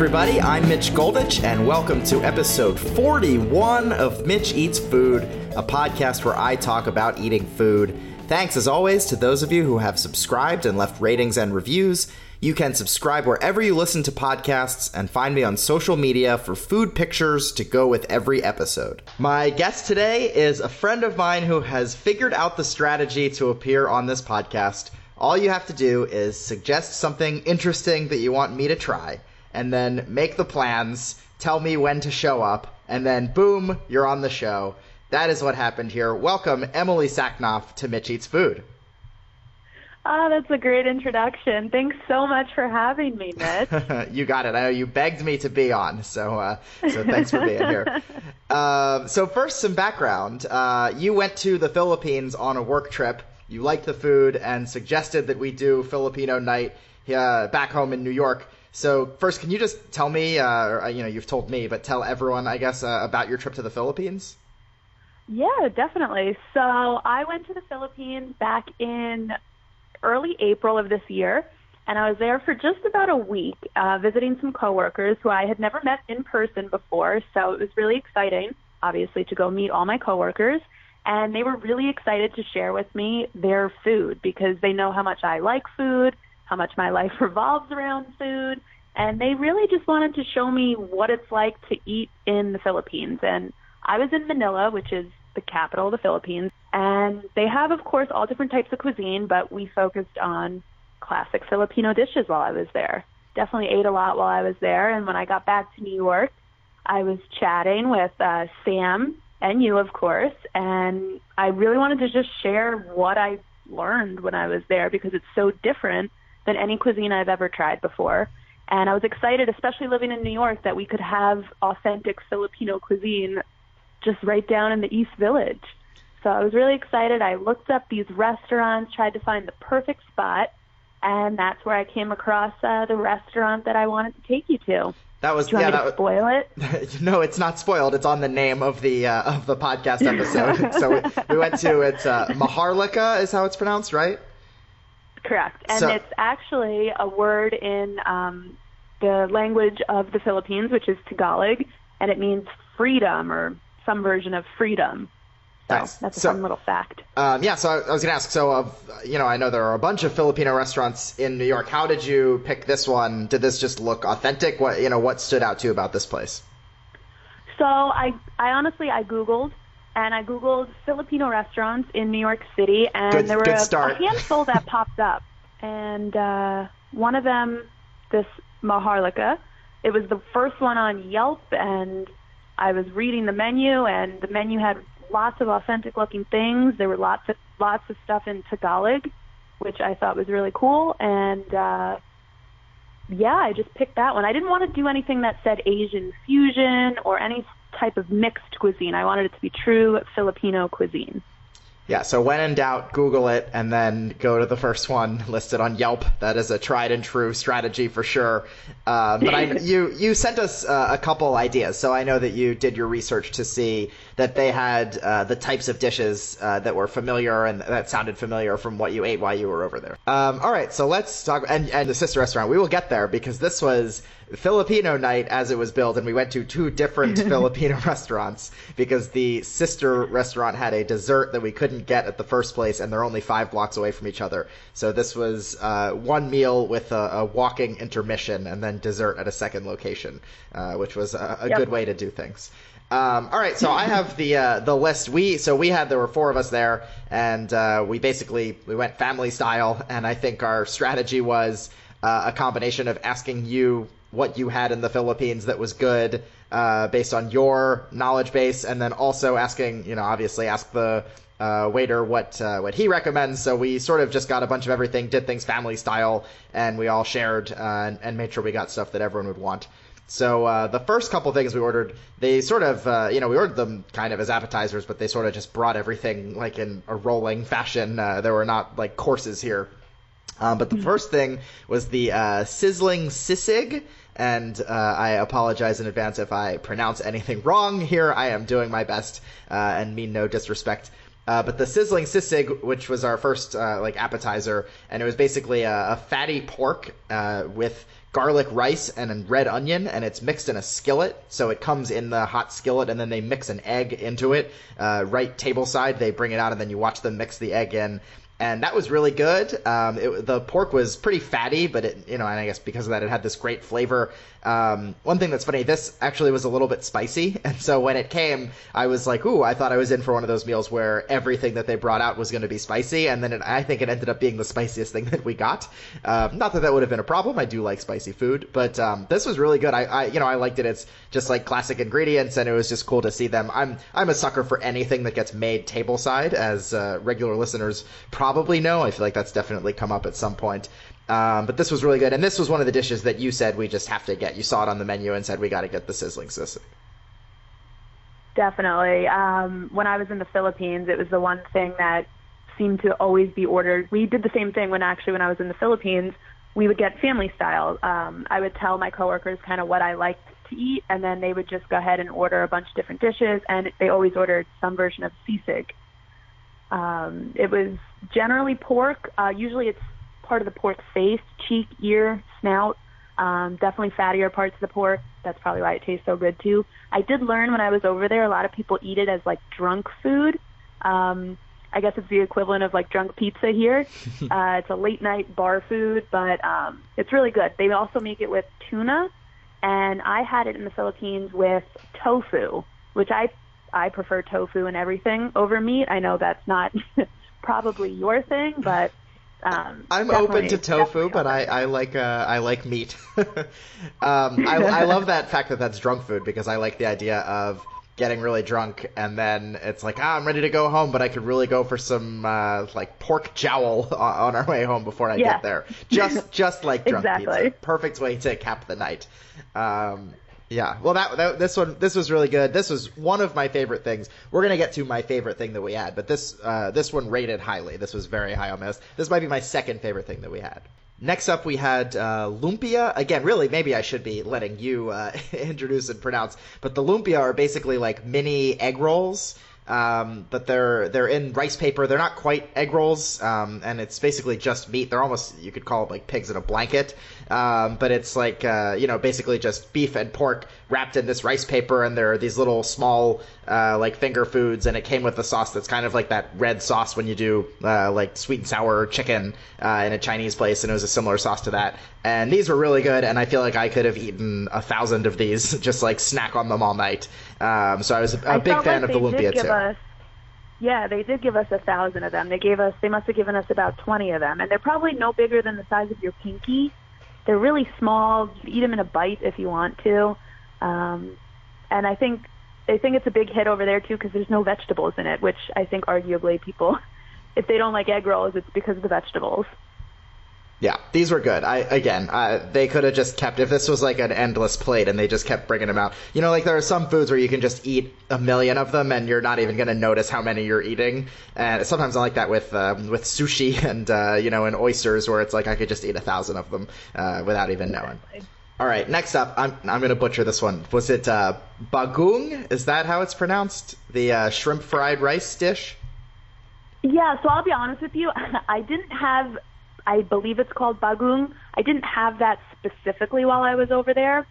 everybody. I'm Mitch Goldich, and welcome to episode 41 of Mitch Eats Food, a podcast where I talk about eating food. Thanks, as always, to those of you who have subscribed and left ratings and reviews. You can subscribe wherever you listen to podcasts and find me on social media for food pictures to go with every episode. My guest today is a friend of mine who has figured out the strategy to appear on this podcast. All you have to do is suggest something interesting that you want me to try, and then make the plans, tell me when to show up, and then boom, you're on the show. That is what happened here. Welcome, Emily Saknoff, to Mitch Eats Food. Oh, that's a great introduction. Thanks so much for having me, Mitch. you got it. I know you begged me to be on, so uh, so thanks for being here. Uh, so first, some background. Uh, you went to the Philippines on a work trip. You liked the food and suggested that we do Filipino night uh, back home in New York. So first, can you just tell me, uh, or, you know, you've told me, but tell everyone, I guess, uh, about your trip to the Philippines? Yeah, definitely. So I went to the Philippines back in early April of this year, and I was there for just about a week, uh, visiting some coworkers who I had never met in person before. So it was really exciting, obviously, to go meet all my coworkers. And they were really excited to share with me their food because they know how much I like food, how much my life revolves around food, and they really just wanted to show me what it's like to eat in the Philippines. And I was in Manila, which is the capital of the Philippines, and they have, of course, all different types of cuisine, but we focused on classic Filipino dishes while I was there. Definitely ate a lot while I was there, and when I got back to New York, I was chatting with uh, Sam and you, of course, and I really wanted to just share what I learned when I was there because it's so different than any cuisine I've ever tried before. And I was excited, especially living in New York, that we could have authentic Filipino cuisine just right down in the East Village. So I was really excited. I looked up these restaurants, tried to find the perfect spot, and that's where I came across uh, the restaurant that I wanted to take you to. That was Do you yeah. want me That to spoil it? no, it's not spoiled. It's on the name of the uh, of the podcast episode. so we, we went to it's uh, Maharlika is how it's pronounced, right? Correct. And So- it's actually a word in um, the language of the Philippines, which is Tagalog, and it means freedom or some version of freedom. So Nice. that's a So- fun little fact. Um, yeah, so I, I was going to ask. So, of you know, I know there are a bunch of Filipino restaurants in New York. How did you pick this one? Did this just look authentic? What you know, what stood out to you about this place? So I, I honestly, I Googled and I Googled Filipino restaurants in New York City, and Good- there were a, a handful that popped up. And uh, one of them, this Maharlika, it was the first one on Yelp, and I was reading the menu, and the menu had lots of authentic-looking things. There were lots of lots of stuff in Tagalog, which I thought was really cool, and. Uh, yeah, I just picked that one. I didn't want to do anything that said Asian fusion or any type of mixed cuisine. I wanted it to be true Filipino cuisine. Yeah, so when in doubt, Google it and then go to the first one listed on Yelp. That is a tried and true strategy for sure. Uh, but I, you you sent us uh, a couple ideas, so I know that you did your research to see that they had uh, the types of dishes uh, that were familiar and that sounded familiar from what you ate while you were over there. Um, all right, so let's talk and and the sister restaurant. We will get there because this was Filipino night as it was billed, and we went to two different Filipino restaurants because the sister restaurant had a dessert that we couldn't get at the first place, and they're only five blocks away from each other. So this was uh, one meal with a, a walking intermission, and then dessert at a second location, uh, which was a, a Yep. good way to do things. Um, all right, so I have the uh, the list. We so we had there were four of us there, and uh, we basically we went family style, and I think our strategy was uh, a combination of asking you what you had in the Philippines that was good uh, based on your knowledge base, and then also asking you know obviously ask the uh, waiter what uh, what he recommends. So we sort of just got a bunch of everything, did things family style, and we all shared uh, and, and made sure we got stuff that everyone would want. So uh, the first couple things we ordered, they sort of, uh, you know, we ordered them kind of as appetizers, but they sort of just brought everything like in a rolling fashion. Uh, there were not like courses here. Um, but the first thing was the uh, sizzling sisig, and uh, I apologize in advance if I pronounce anything wrong here. I am doing my best uh, and mean no disrespect. Uh, but the sizzling sisig, which was our first uh, like appetizer, and it was basically a, a fatty pork uh, with garlic rice and red onion, and it's mixed in a skillet. So it comes in the hot skillet, and then they mix an egg into it. Uh, right table side, they bring it out, and then you watch them mix the egg in and that was really good. Um, it, the pork was pretty fatty, but it, you know, and I guess because of that, it had this great flavor. Um, one thing that's funny, this actually was a little bit spicy, and so when it came, I was like, "Ooh!" I thought I was in for one of those meals where everything that they brought out was going to be spicy, and then it, I think it ended up being the spiciest thing that we got. Um, not that that would have been a problem. I do like spicy food, but um, this was really good. I, I, you know, I liked it. It's just like classic ingredients, and it was just cool to see them. I'm, I'm a sucker for anything that gets made tableside, as uh, regular listeners probably know. I feel like that's definitely come up at some point. Um, but this was really good, and this was one of the dishes that you said we just have to get. You saw it on the menu and said we got to get the sizzling sisig. Definitely. Um, when I was in the Philippines, it was the one thing that seemed to always be ordered. We did the same thing when actually when I was in the Philippines, we would get family style. Um, I would tell my coworkers kind of what I liked to eat, and then they would just go ahead and order a bunch of different dishes, and they always ordered some version of sisig. Um, it was generally pork. Uh, usually it's part of the pork face, cheek, ear, snout. Um, definitely fattier parts of the pork. That's probably why it tastes so good too. I did learn when I was over there, a lot of people eat it as like drunk food. Um, I guess it's the equivalent of like drunk pizza here. uh, it's a late night bar food, but um, it's really good. They also make it with tuna, and I had it in the Philippines with tofu, which I I prefer tofu and everything over meat. I know that's not probably your thing, but um, I'm open to tofu, but I, I like uh, I like meat. um, I, I love that fact that that's drunk food because I like the idea of getting really drunk and then it's like ah I'm ready to go home, but I could really go for some uh, like pork jowl on, our way home before I yeah. get there. Just just like drunk exactly. pizza, perfect way to cap the night. Um, yeah, well, that, that, this one this was really good. This was one of my favorite things. We're gonna get to my favorite thing that we had, but this uh, this one rated highly. This was very high on this. This might be my second favorite thing that we had. Next up, we had uh, lumpia. Again, really, maybe I should be letting you uh, introduce and pronounce, but the lumpia are basically like mini egg rolls um, but they're they're in rice paper. They're not quite egg rolls, um, and it's basically just meat. They're almost you could call it like pigs in a blanket, um, but it's like uh, you know basically just beef and pork wrapped in this rice paper, and there are these little small uh, like finger foods, and it came with a sauce that's kind of like that red sauce when you do uh, like sweet and sour chicken uh, in a Chinese place, and it was a similar sauce to that. And these were really good, and I feel like I could have eaten a thousand of these, just like snack on them all night. Um, so I was a, big fan like of the lumpia too. Us, yeah, they did give us a thousand of them. They gave us, they must have given us about twenty of them, and they're probably no bigger than the size of your pinky. They're really small. Eat them in a bite if you want to. Um, and I think I think it's a big hit over there too because there's no vegetables in it, which I think arguably people, if they don't like egg rolls, it's because of the vegetables. Yeah, these were good. I again, uh, they could have just kept if this was like an endless plate and they just kept bringing them out. You know, like there are some foods where you can just eat a million of them and you're not even going to notice how many you're eating. And sometimes I like that with um, with sushi and uh, you know, and oysters where it's like I could just eat a thousand of them uh, without even knowing. All right, next up, I'm I'm gonna butcher this one. Was it uh, bagoong? Is that how it's pronounced? The uh, shrimp fried rice dish. Yeah, so I'll be honest with you. I didn't have I believe it's called bagoong. I didn't have that specifically while I was over there,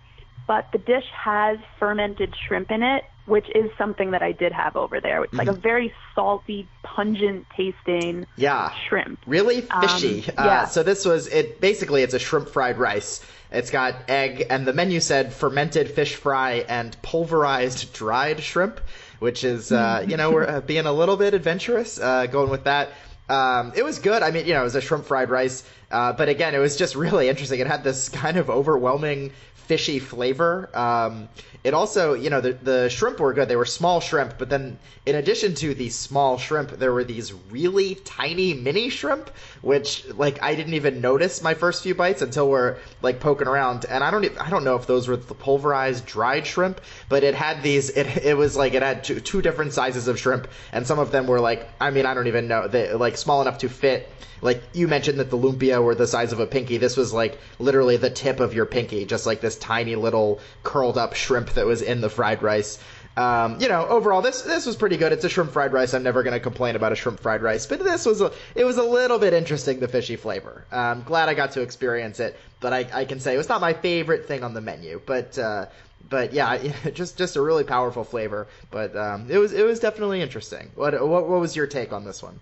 but the dish has fermented shrimp in it, which is something that I did have over there. It's mm-hmm. like a very salty, pungent tasting yeah. shrimp. Really fishy. Um, yeah. Uh, so this was it. Basically, it's a shrimp fried rice. It's got egg, and the menu said fermented fish fry and pulverized dried shrimp, which is, uh, you know, we're uh, being a little bit adventurous, uh, going with that. Um, it was good. I mean, you know, it was a shrimp fried rice, uh, but again, it was just really interesting. It had this kind of overwhelming fishy flavor. Um, it also, you know, the, the shrimp were good. They were small shrimp, but then in addition to the small shrimp, there were these really tiny mini shrimp, which like I didn't even notice my first few bites until we're like poking around. And I don't, even, I don't know if those were the pulverized dried shrimp, but it had these. It, it was like it had two, two different sizes of shrimp, and some of them were like, I mean, I don't even know, they like small enough to fit like you mentioned that the lumpia were the size of a pinky. This was like literally the tip of your pinky, just like this tiny little curled up shrimp that was in the fried rice. Um, you know, overall, this this was pretty good. It's a shrimp fried rice. I'm never going to complain about a shrimp fried rice, but this was a it was a little bit interesting, the fishy flavor. I'm glad I got to experience it, but I, I can say it was not my favorite thing on the menu. But uh, but yeah, just just a really powerful flavor. But um, it was it was definitely interesting. What what what was your take on this one?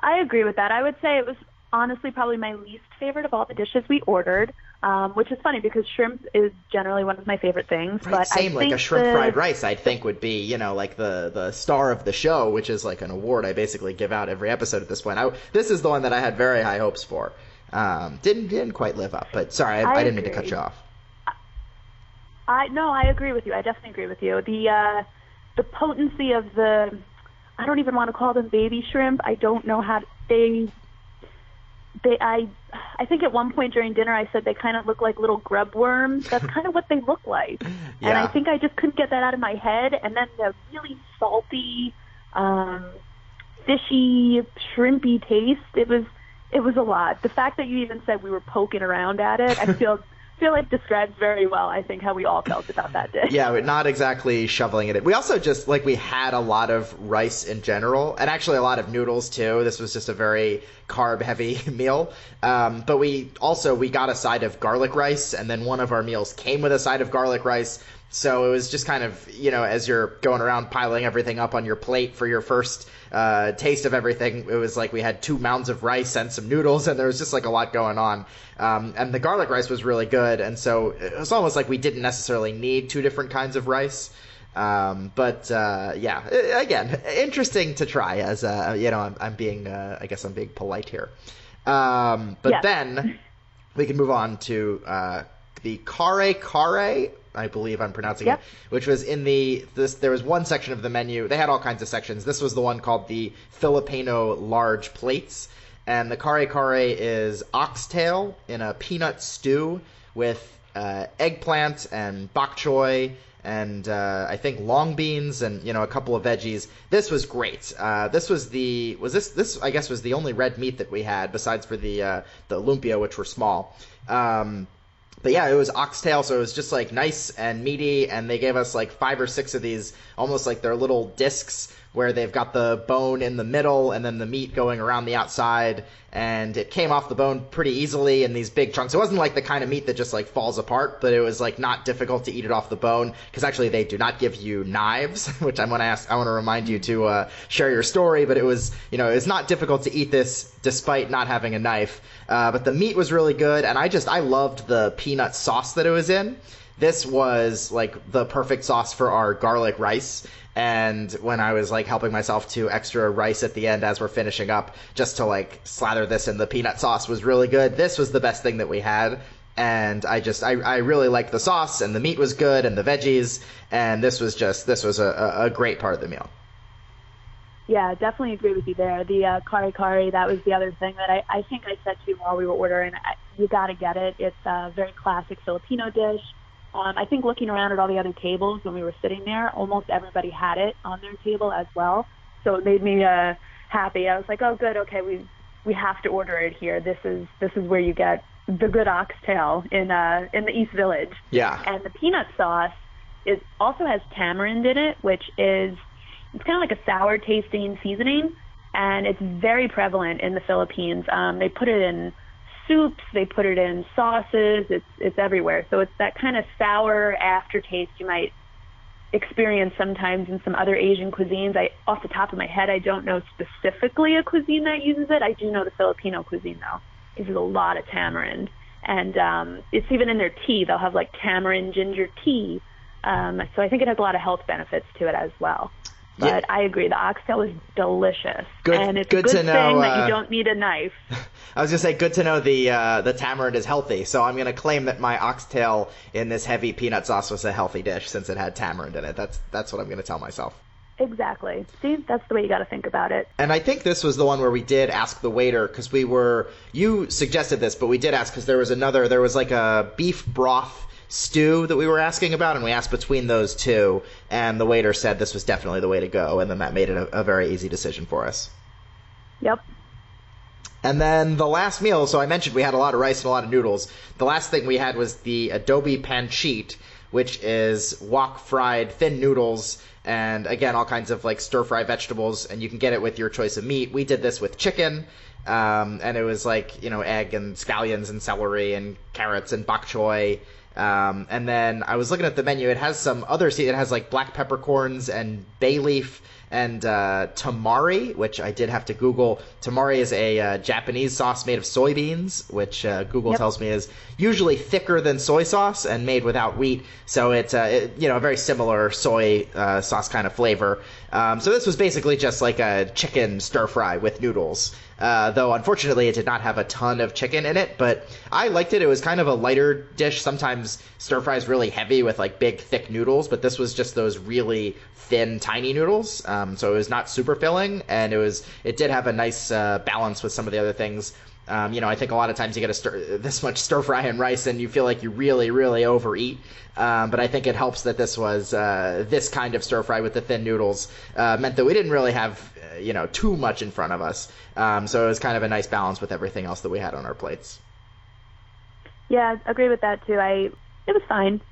I agree with that. I would say it was honestly probably my least favorite of all the dishes we ordered, um, which is funny because shrimp is generally one of my favorite things. Right, but same I like think a shrimp the, fried rice. I think would be you know like the the star of the show, which is like an award I basically give out every episode at this point. I, this is the one that I had very high hopes for. Um, didn't didn't quite live up, but sorry, I, I I didn't mean to cut you off. I no, I agree with you. I definitely agree with you. The uh, the potency of the I don't even want to call them baby shrimp. I don't know how to, they they I I think at one point during dinner I said they kind of look like little grub worms. That's kind of what they look like. And I think I just couldn't get that out of my head. And then the really salty, um, fishy, shrimpy taste. It was it was a lot. The fact that you even said we were poking around at it, I feel feel like describes very well. I think how we all felt about that dish. Yeah, we're not exactly shoveling it in. We also just like we had a lot of rice in general, and actually a lot of noodles too. This was just a very carb heavy meal. Um, but we also we got a side of garlic rice, and then one of our meals came with a side of garlic rice. So it was just kind of you know as you're going around piling everything up on your plate for your first uh, taste of everything, it was like we had two mounds of rice and some noodles, and there was just like a lot going on. Um, and the garlic rice was really good, and so it was almost like we didn't necessarily need two different kinds of rice. Um, but uh, yeah, again, interesting to try. As uh, you know, I'm, I'm being, uh, I guess I'm being polite here. Um, but then we can move on to uh, the Kare Kare. I believe I'm pronouncing Yep. it, which was in the this. There was one section of the menu. They had all kinds of sections. This was the one called the Filipino large plates, and the Kare Kare is oxtail in a peanut stew with uh, eggplant and bok choy and uh, I think long beans and you know a couple of veggies. This was great. Uh, this was the was this this I guess was the only red meat that we had besides for the uh, the lumpia which were small. Um, but yeah, it was oxtail, so it was just like nice and meaty, and they gave us like five or six of these, almost like they're little discs where they've got the bone in the middle and then the meat going around the outside, and it came off the bone pretty easily in these big chunks. It wasn't like the kind of meat that just like falls apart, but it was like not difficult to eat it off the bone because actually they do not give you knives, which I want to ask, I want to remind you to uh, share your story, but it was, you know, it's not difficult to eat this despite not having a knife. Uh, but the meat was really good, and I just I loved the peanut sauce that it was in. This was like the perfect sauce for our garlic rice. And when I was like helping myself to extra rice at the end as we're finishing up, just to like slather this in the peanut sauce was really good. This was the best thing that we had. And I just, I, I really liked the sauce and the meat was good and the veggies. And this was just, this was a, a a great part of the meal. Yeah, definitely agree with you there. The uh, kare kare, that was the other thing that I, I think I said to you while we were ordering. I, you got to get it. It's a very classic Filipino dish. Um, I think looking around at all the other tables when we were sitting there, almost everybody had it on their table as well. So it made me uh, happy. I was like, oh, good, okay, we we have to order it here. This is this is where you get the good oxtail in uh, in the East Village. Yeah. And the peanut sauce is also has tamarind in it, which is it's kind of like a sour tasting seasoning, and it's very prevalent in the Philippines. Um, they put it in soups, they put it in sauces. It's it's everywhere. So it's that kind of sour aftertaste you might experience sometimes in some other Asian cuisines. I off the top of my head, I don't know specifically a cuisine that uses it. I do know the Filipino cuisine though uses a lot of tamarind, and um, it's even in their tea. They'll have like tamarind ginger tea. Um, so I think it has a lot of health benefits to it as well. But Yeah. I agree, the oxtail is delicious, Good- and it's good good to know, thing that uh, you don't need a knife. I was gonna say, good to know the uh, the tamarind is healthy. So I'm gonna claim that my oxtail in this heavy peanut sauce was a healthy dish since it had tamarind in it. That's that's what I'm gonna tell myself. Exactly. See, that's the way you got to think about it. And I think this was the one where we did ask the waiter because we were you suggested this, but we did ask because there was another. There was like a beef broth stew that we were asking about, and we asked between those two, and the waiter said this was definitely the way to go, and then that made it a, a very easy decision for us. Yep. And then the last meal, so I mentioned we had a lot of rice and a lot of noodles. The last thing we had was the Adobo pancit, which is wok fried thin noodles and again all kinds of like stir fry vegetables, and you can get it with your choice of meat. We did this with chicken. Um, and it was like you know egg and scallions and celery and carrots and bok choy um, and then I was looking at the menu. It has some other. It has like black peppercorns and bay leaf and uh, tamari, which I did have to Google. Tamari is a uh, Japanese sauce made of soybeans, which uh, Google yep. tells me is usually thicker than soy sauce and made without wheat. So it's uh, it, you know a very similar soy uh, sauce kind of flavor. Um, so this was basically just like a chicken stir fry with noodles. Uh, though unfortunately it did not have a ton of chicken in it, but I liked it. It was kind of a lighter dish. Sometimes stir fry is really heavy with like big thick noodles, but this was just those really thin, tiny noodles. Um, so it was not super filling, and it was it did have a nice uh, balance with some of the other things. Um, you know, I think a lot of times you get a stir, this much stir fry and rice, and you feel like you really, really overeat. Um, but I think it helps that this was uh, this kind of stir fry with the thin noodles uh, meant that we didn't really have uh, you know too much in front of us. Um, so it was kind of a nice balance with everything else that we had on our plates. Yeah, I agree with that too. I it was fine.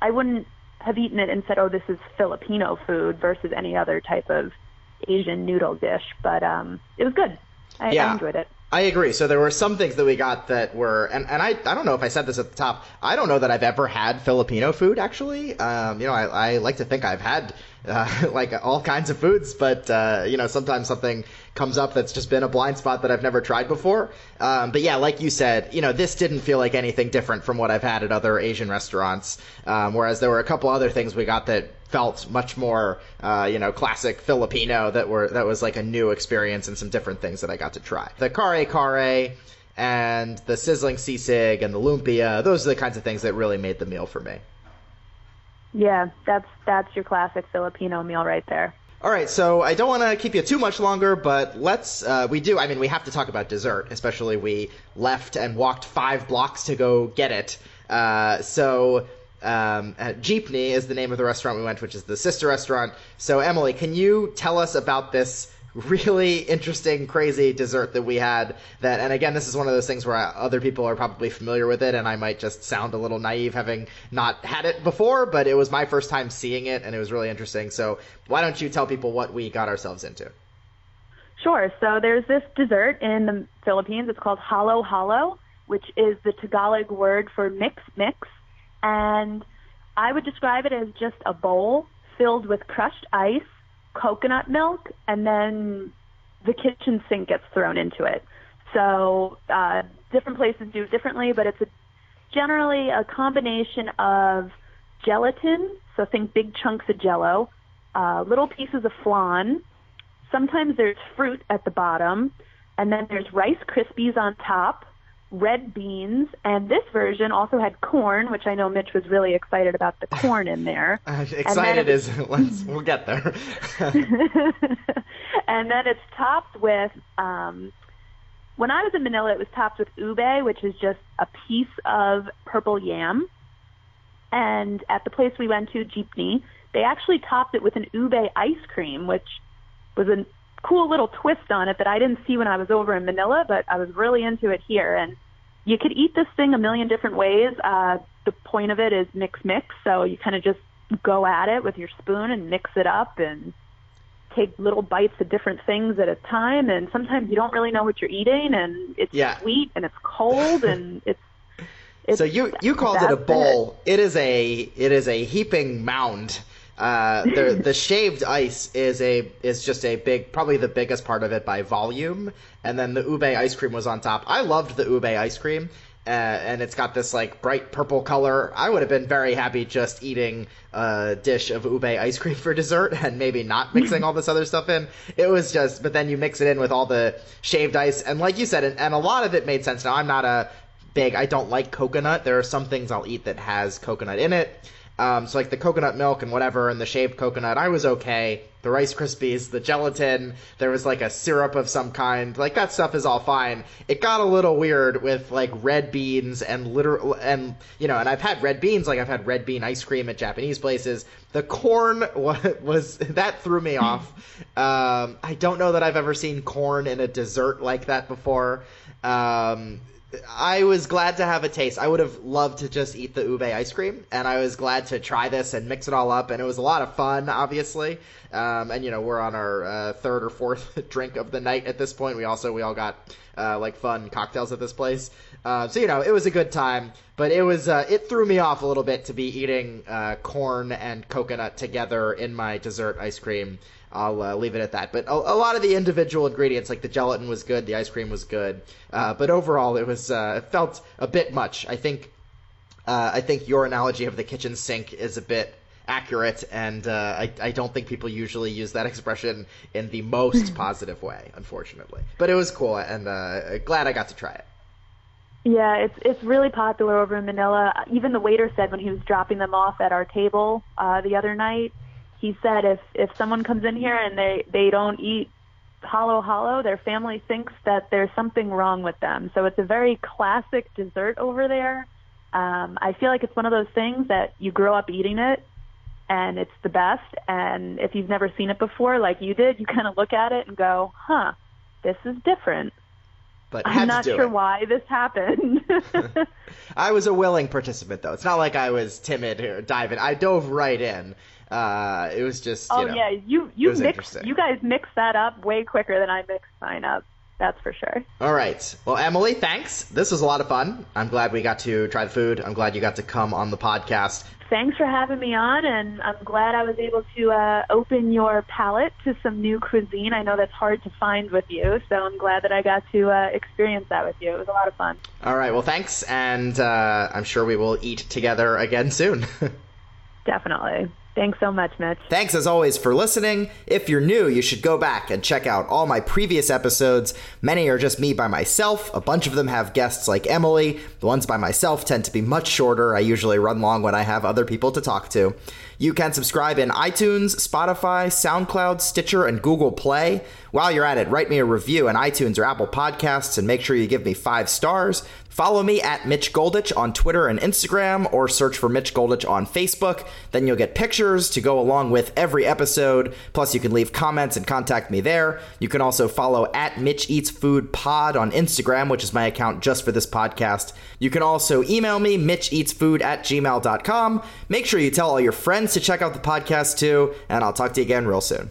I wouldn't have eaten it and said, "Oh, this is Filipino food" versus any other type of Asian noodle dish, but um, it was good. I, yeah. I enjoyed it. I agree. So there were some things that we got that were, and, and I, I don't know if I said this at the top. I don't know that I've ever had Filipino food actually. Um, you know, I, I like to think I've had uh, like all kinds of foods, but uh, you know, sometimes something comes up that's just been a blind spot that I've never tried before. Um, but yeah, like you said, you know, this didn't feel like anything different from what I've had at other Asian restaurants. Um, whereas there were a couple other things we got that felt much more, uh, you know, classic Filipino that were that was like a new experience and some different things that I got to try. The kare kare and the sizzling sisig and the lumpia, those are the kinds of things that really made the meal for me. Yeah, that's that's your classic Filipino meal right there. All right, so I don't want to keep you too much longer, but let's. Uh, we do. I mean, we have to talk about dessert, especially we left and walked five blocks to go get it. Uh, so. Um, Jeepney is the name of the restaurant we went, which is the sister restaurant. So, Emily, can you tell us about this really interesting, crazy dessert that we had. That, and again, this is one of those things where other people are probably familiar with it, and I might just sound a little naive having not had it before. But it was my first time seeing it, and it was really interesting. So, why don't you tell people what we got ourselves into? Sure. So there's this dessert in the Philippines. It's called halo halo, which is the Tagalog word for mix mix, and I would describe it as just a bowl filled with crushed ice coconut milk, and then the kitchen sink gets thrown into it. So uh, different places do it differently, but it's a, generally a combination of gelatin, so think big chunks of jello, uh, little pieces of flan. Sometimes there's fruit at the bottom, and then there's Rice Krispies on top, red beans, and this version also had corn, which I know Mitch was really excited about the corn in there. Uh, excited is let's we'll get there. and then it's topped with um when I was in Manila it was topped with ube, which is just a piece of purple yam. And at the place we went to, Jeepney, they actually topped it with an ube ice cream, which was a cool little twist on it that I didn't see when I was over in Manila, but I was really into it here. And you could eat this thing a million different ways. Uh, the point of it is mix mix, so you kind of just go at it with your spoon and mix it up and take little bites of different things at a time. And sometimes you don't really know what you're eating, and it's yeah. sweet and it's cold and it's. It's, so you you called it a bowl. It. it is a it is a heaping mound uh, the the shaved ice is a is just a big, probably the biggest part of it by volume, and then the ube ice cream was on top. I loved the ube ice cream, uh, and it's got this like bright purple color. I would have been very happy just eating a dish of ube ice cream for dessert and maybe not mixing all this other stuff in. It was just, but then you mix it in with all the shaved ice, and like you said, and, and a lot of it made sense. Now I'm not a big, I don't like coconut. There are some things I'll eat that has coconut in it. Um, so like the coconut milk and whatever, and the shaved coconut, I was okay. The Rice Krispies, the gelatin, there was like a syrup of some kind. Like that stuff is all fine. It got a little weird with like red beans and literal and you know, and I've had red beans, like I've had red bean ice cream at Japanese places. The corn was, was that threw me off. Um, I don't know that I've ever seen corn in a dessert like that before. Um, I was glad to have a taste. I would have loved to just eat the ube ice cream, and I was glad to try this and mix it all up, and it was a lot of fun, obviously. Um, and you know, we're on our uh, third or fourth drink of the night at this point. We also we all got uh, like fun cocktails at this place, uh, so you know, it was a good time. But it was uh, it threw me off a little bit to be eating uh, corn and coconut together in my dessert ice cream. I'll uh, leave it at that. But a, a, lot of the individual ingredients, like the gelatin, was good. The ice cream was good. Uh, but overall, it was uh, it felt a bit much. I think uh, I think your analogy of the kitchen sink is a bit accurate, and uh, I, I don't think people usually use that expression in the most positive way, unfortunately. But it was cool, and uh, glad I got to try it. Yeah, it's it's really popular over in Manila. Even the waiter said when he was dropping them off at our table the other night he said if if someone comes in here and they they don't eat halo halo, their family thinks that there's something wrong with them. So it's a very classic dessert over there. Um, I feel like it's one of those things that you grow up eating it and it's the best. And if you've never seen it before, like you did, you kind of look at it and go, huh, this is different. But I'm not sure it. why this happened. I was a willing participant, though. It's not like I was timid or diving. I dove right in. Uh, it was just. oh know, yeah, you you mix you guys mix that up way quicker than I mix mine up. That's for sure. All right. Well, Emily, thanks. This was a lot of fun. I'm glad we got to try the food. I'm glad you got to come on the podcast. Thanks for having me on, and I'm glad I was able to uh, open your palate to some new cuisine. I know that's hard to find with you, so I'm glad that I got to uh, experience that with you. It was a lot of fun. All right. Well, thanks, and uh, I'm sure we will eat together again soon. Definitely. Thanks so much, Mitch. Thanks as always for listening. If you're new, you should go back and check out all my previous episodes. Many are just me by myself. A bunch of them have guests like Emily. The ones by myself tend to be much shorter. I usually run long when I have other people to talk to. You can subscribe in iTunes, Spotify, SoundCloud, Stitcher, and Google Play. While you're at it, write me a review in iTunes or Apple Podcasts and make sure you give me five stars. Follow me at Mitch Goldich on Twitter and Instagram, or search for Mitch Goldich on Facebook. Then you'll get pictures to go along with every episode. Plus, you can leave comments and contact me there. You can also follow at Mitch Eats Food Pod on Instagram, which is my account just for this podcast. You can also email me, mitcheatsfood at gmail.com. Make sure you tell all your friends to check out the podcast too, and I'll talk to you again real soon.